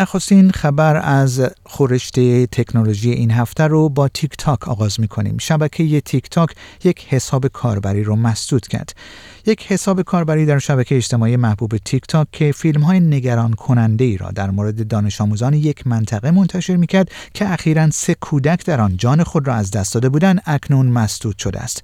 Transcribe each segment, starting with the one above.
نخستین خبر از خورشت تکنولوژی این هفته رو با تیک تاک آغاز می کنیم. شبکه تیک تاک یک حساب کاربری رو مسدود کرد. یک حساب کاربری در شبکه اجتماعی محبوب تیک تاک که فیلم های نگران کننده ای را در مورد دانش آموزان یک منطقه منتشر می کرد که اخیرا سه کودک در آن جان خود را از دست داده بودند اکنون مسدود شده است.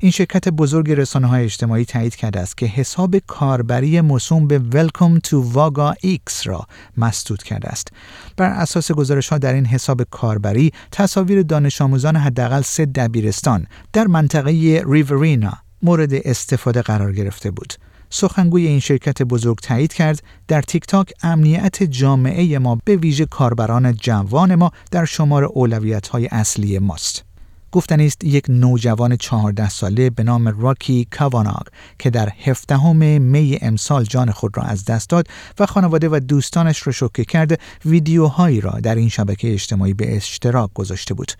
این شرکت بزرگ رسانه های اجتماعی تایید کرده است که حساب کاربری موسوم به Welcome to Vaga X را مسدود کرده است. بر اساس گزارش ها در این حساب کاربری تصاویر دانش آموزان حداقل سه دبیرستان در منطقه ریورینا مورد استفاده قرار گرفته بود. سخنگوی این شرکت بزرگ تایید کرد در تیک تاک امنیت جامعه ما به ویژه کاربران جوان ما در شمار اولویت های اصلی ماست. گفتنی است یک نوجوان 14 ساله به نام راکی کاواناگ که در 17 می امسال جان خود را از دست داد و خانواده و دوستانش را شوکه کرد. ویدیوهایی را در این شبکه اجتماعی به اشتراک گذاشته بود.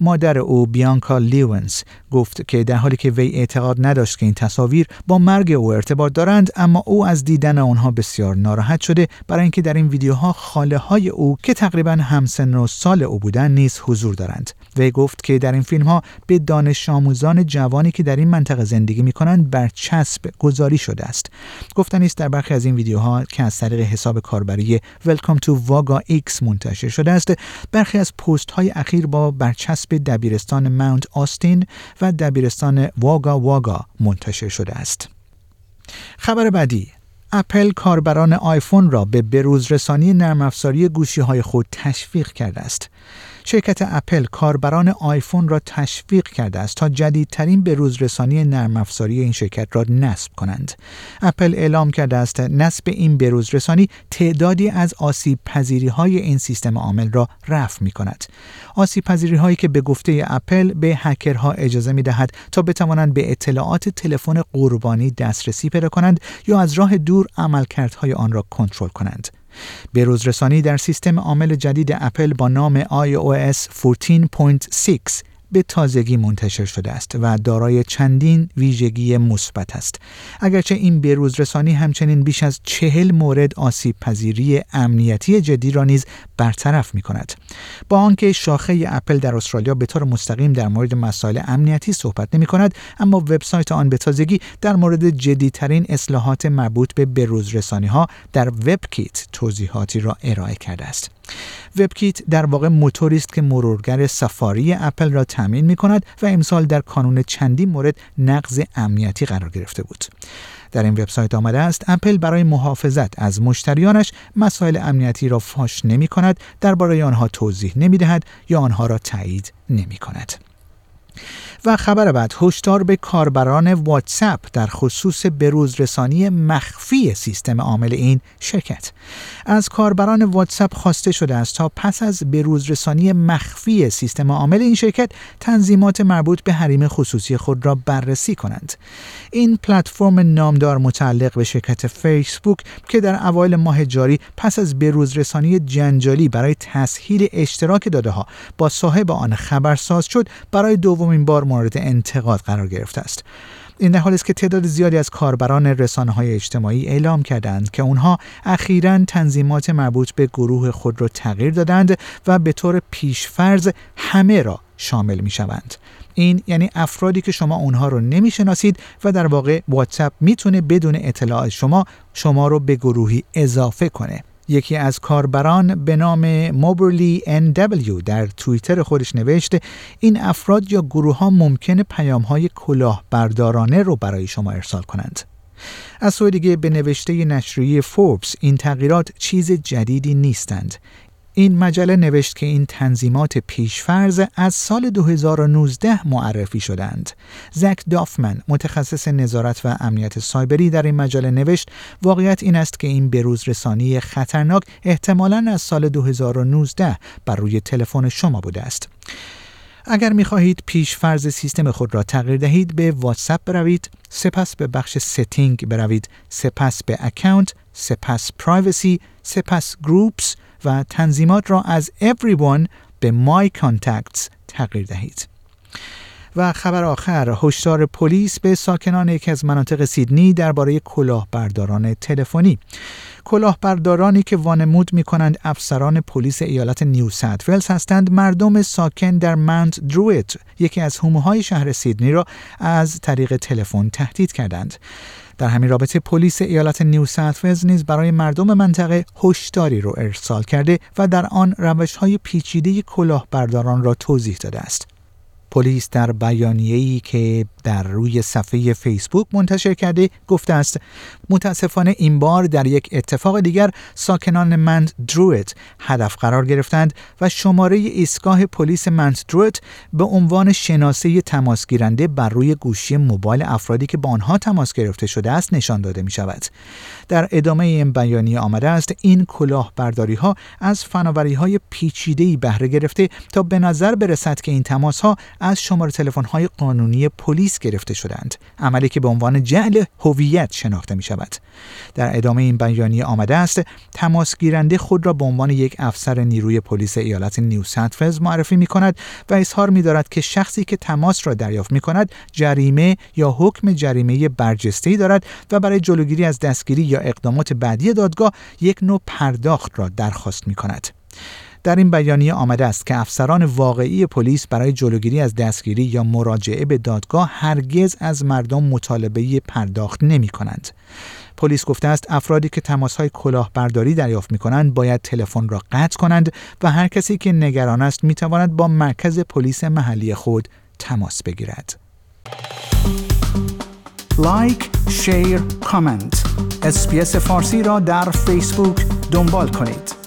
مادر او بیانکا لیونز گفت که در حالی که وی اعتقاد نداشت که این تصاویر با مرگ او ارتباط دارند اما او از دیدن آنها بسیار ناراحت شده. برای اینکه در این ویدیوها خاله های او که تقریبا همسن و سال او بودند نیز حضور دارند. وی گفت که در این فیلم ها به دانش آموزان جوانی که در این منطقه زندگی می کنند برچسب گذاری شده است. گفتنی است در برخی از این ویدیوها که از طریق حساب کاربری Welcome to Vaga X منتشر شده است. برخی از پست های اخیر با برچسب دبیرستان ماونت آستین و دبیرستان واگا واگا منتشر شده است. خبر بعدی اپل کاربران آیفون را به بروزرسانی نرم افزاری گوشی های خود تشویق کرده است. شرکت اپل کاربران آیفون را تشویق کرده است تا جدیدترین به روزرسانی نرم افزاری این شرکت را نصب کنند. اپل اعلام کرده است نصب این بروزرسانی تعدادی از آسیب پذیری های این سیستم عامل را رفع می کند. آسیب پذیری هایی که به گفته اپل به هکرها اجازه می دهد تا بتوانند به اطلاعات تلفن قربانی دسترسی پیدا کنند یا از راه دور عملکردهای آن را کنترل کنند. بروزرسانی در سیستم عامل جدید اپل با نام iOS 14.6 به تازگی منتشر شده است و دارای چندین ویژگی مثبت است. اگرچه این بروز رسانی همچنین بیش از چهل مورد آسیب پذیری امنیتی جدی را نیز برطرف می کند با آنکه شاخه اپل در استرالیا به طور مستقیم در مورد مسائل امنیتی صحبت نمی کند اما وبسایت آن به تازگی در مورد جدیترین اصلاحات مربوط به بروز رسانی ها در وب کیت توضیحاتی را ارائه کرده است. وبکیت در واقع موتوری است که مرورگر سفاری اپل را تامین می کند و امسال در کانون چندین مورد نقض امنیتی قرار گرفته بود. در این وبسایت آمده است اپل برای محافظت از مشتریانش مسائل امنیتی را فاش نمی کند درباره آنها توضیح نمی دهد یا آنها را تایید نمی کند. و خبر بعد هشدار به کاربران واتساپ در خصوص بروزرسانی مخفی سیستم عامل این شرکت. از کاربران واتساپ خواسته شده است تا پس از بروزرسانی مخفی سیستم عامل این شرکت تنظیمات مربوط به حریم خصوصی خود را بررسی کنند. این پلتفرم نامدار متعلق به شرکت فیسبوک که در اوایل ماه جاری پس از بروزرسانی جنجالی برای تسهیل اشتراک داده ها با صاحب آن خبرساز شد برای دومین بار مورد انتقاد قرار گرفته است این در حالی است که تعداد زیادی از کاربران رسانه های اجتماعی اعلام کردند که اونها اخیرا تنظیمات مربوط به گروه خود را تغییر دادند و به طور پیشفرض همه را شامل می شوند. این یعنی افرادی که شما اونها رو نمی‌شناسید و در واقع واتساپ می‌تونه بدون اطلاع شما شما رو به گروهی اضافه کنه یکی از کاربران به نام موبرلی NW در توییتر خودش نوشته این افراد یا گروه ها ممکنه پیام های کلاهبردارانه رو برای شما ارسال کنند. از سوی دیگه به نوشته نشریه فوربس این تغییرات چیز جدیدی نیستند این مجله نوشت که این تنظیمات پیش‌فرض از سال 2019 معرفی شدند. زک دافمن متخصص نظارت و امنیت سایبری در این مجله نوشت واقعیت این است که این بروز رسانی خطرناک احتمالاً از سال 2019 بر روی تلفن شما بوده است. اگر می خواهید پیش فرض سیستم خود را تغییر دهید به واتساپ بروید سپس به بخش setting بروید سپس به account سپس privacy سپس groups و تنظیمات را از everyone به my contacts تغییر دهید. و خبر آخر هشدار پلیس به ساکنان یکی از مناطق سیدنی درباره کلاهبرداران تلفنی. کلاهبردارانی که وانمود می کنند افسران پلیس ایالت نیو ولز هستند مردم ساکن در مانت درویت یکی از حومه‌های شهر سیدنی را از طریق تلفن تهدید کردند. در همین رابطه پلیس ایالت نیو ولز نیز برای مردم منطقه هشداری را ارسال کرده و در آن روش‌های پیچیده کلاهبرداران را توضیح داده است. پلیس در بیانیه‌ای که در روی صفحه فیسبوک منتشر کرده گفته است متاسفانه این بار در یک اتفاق دیگر ساکنان مند درویت هدف قرار گرفتند و شماره ایستگاه پلیس مند درویت به عنوان شناسه تماس گیرنده بر روی گوشی موبایل افرادی که با آنها تماس گرفته شده است نشان داده می شود. در ادامه این بیانیه آمده است این کلاهبرداری ها از فناوری های پیچیده بهره گرفته تا به نظر برسد که این تماس ها از شماره تلفن های قانونی پلیس گرفته شدند عملی که به عنوان جعل هویت شناخته می شود در ادامه این بیانیه آمده است تماس گیرنده خود را به عنوان یک افسر نیروی پلیس ایالت نیو ساوت معرفی می کند و اظهار می دارد که شخصی که تماس را دریافت می کند جریمه یا حکم جریمه برجسته دارد و برای جلوگیری از دستگیری یا اقدامات بعدی دادگاه یک نوع پرداخت را درخواست می کند. در این بیانیه آمده است که افسران واقعی پلیس برای جلوگیری از دستگیری یا مراجعه به دادگاه هرگز از مردم مطالبه پرداخت نمی کنند. پلیس گفته است افرادی که های کلاهبرداری دریافت می کنند باید تلفن را قطع کنند و هر کسی که نگران است می تواند با مرکز پلیس محلی خود تماس بگیرد. like، share، comment. اسپیس فارسی را در فیسبوک دنبال کنید.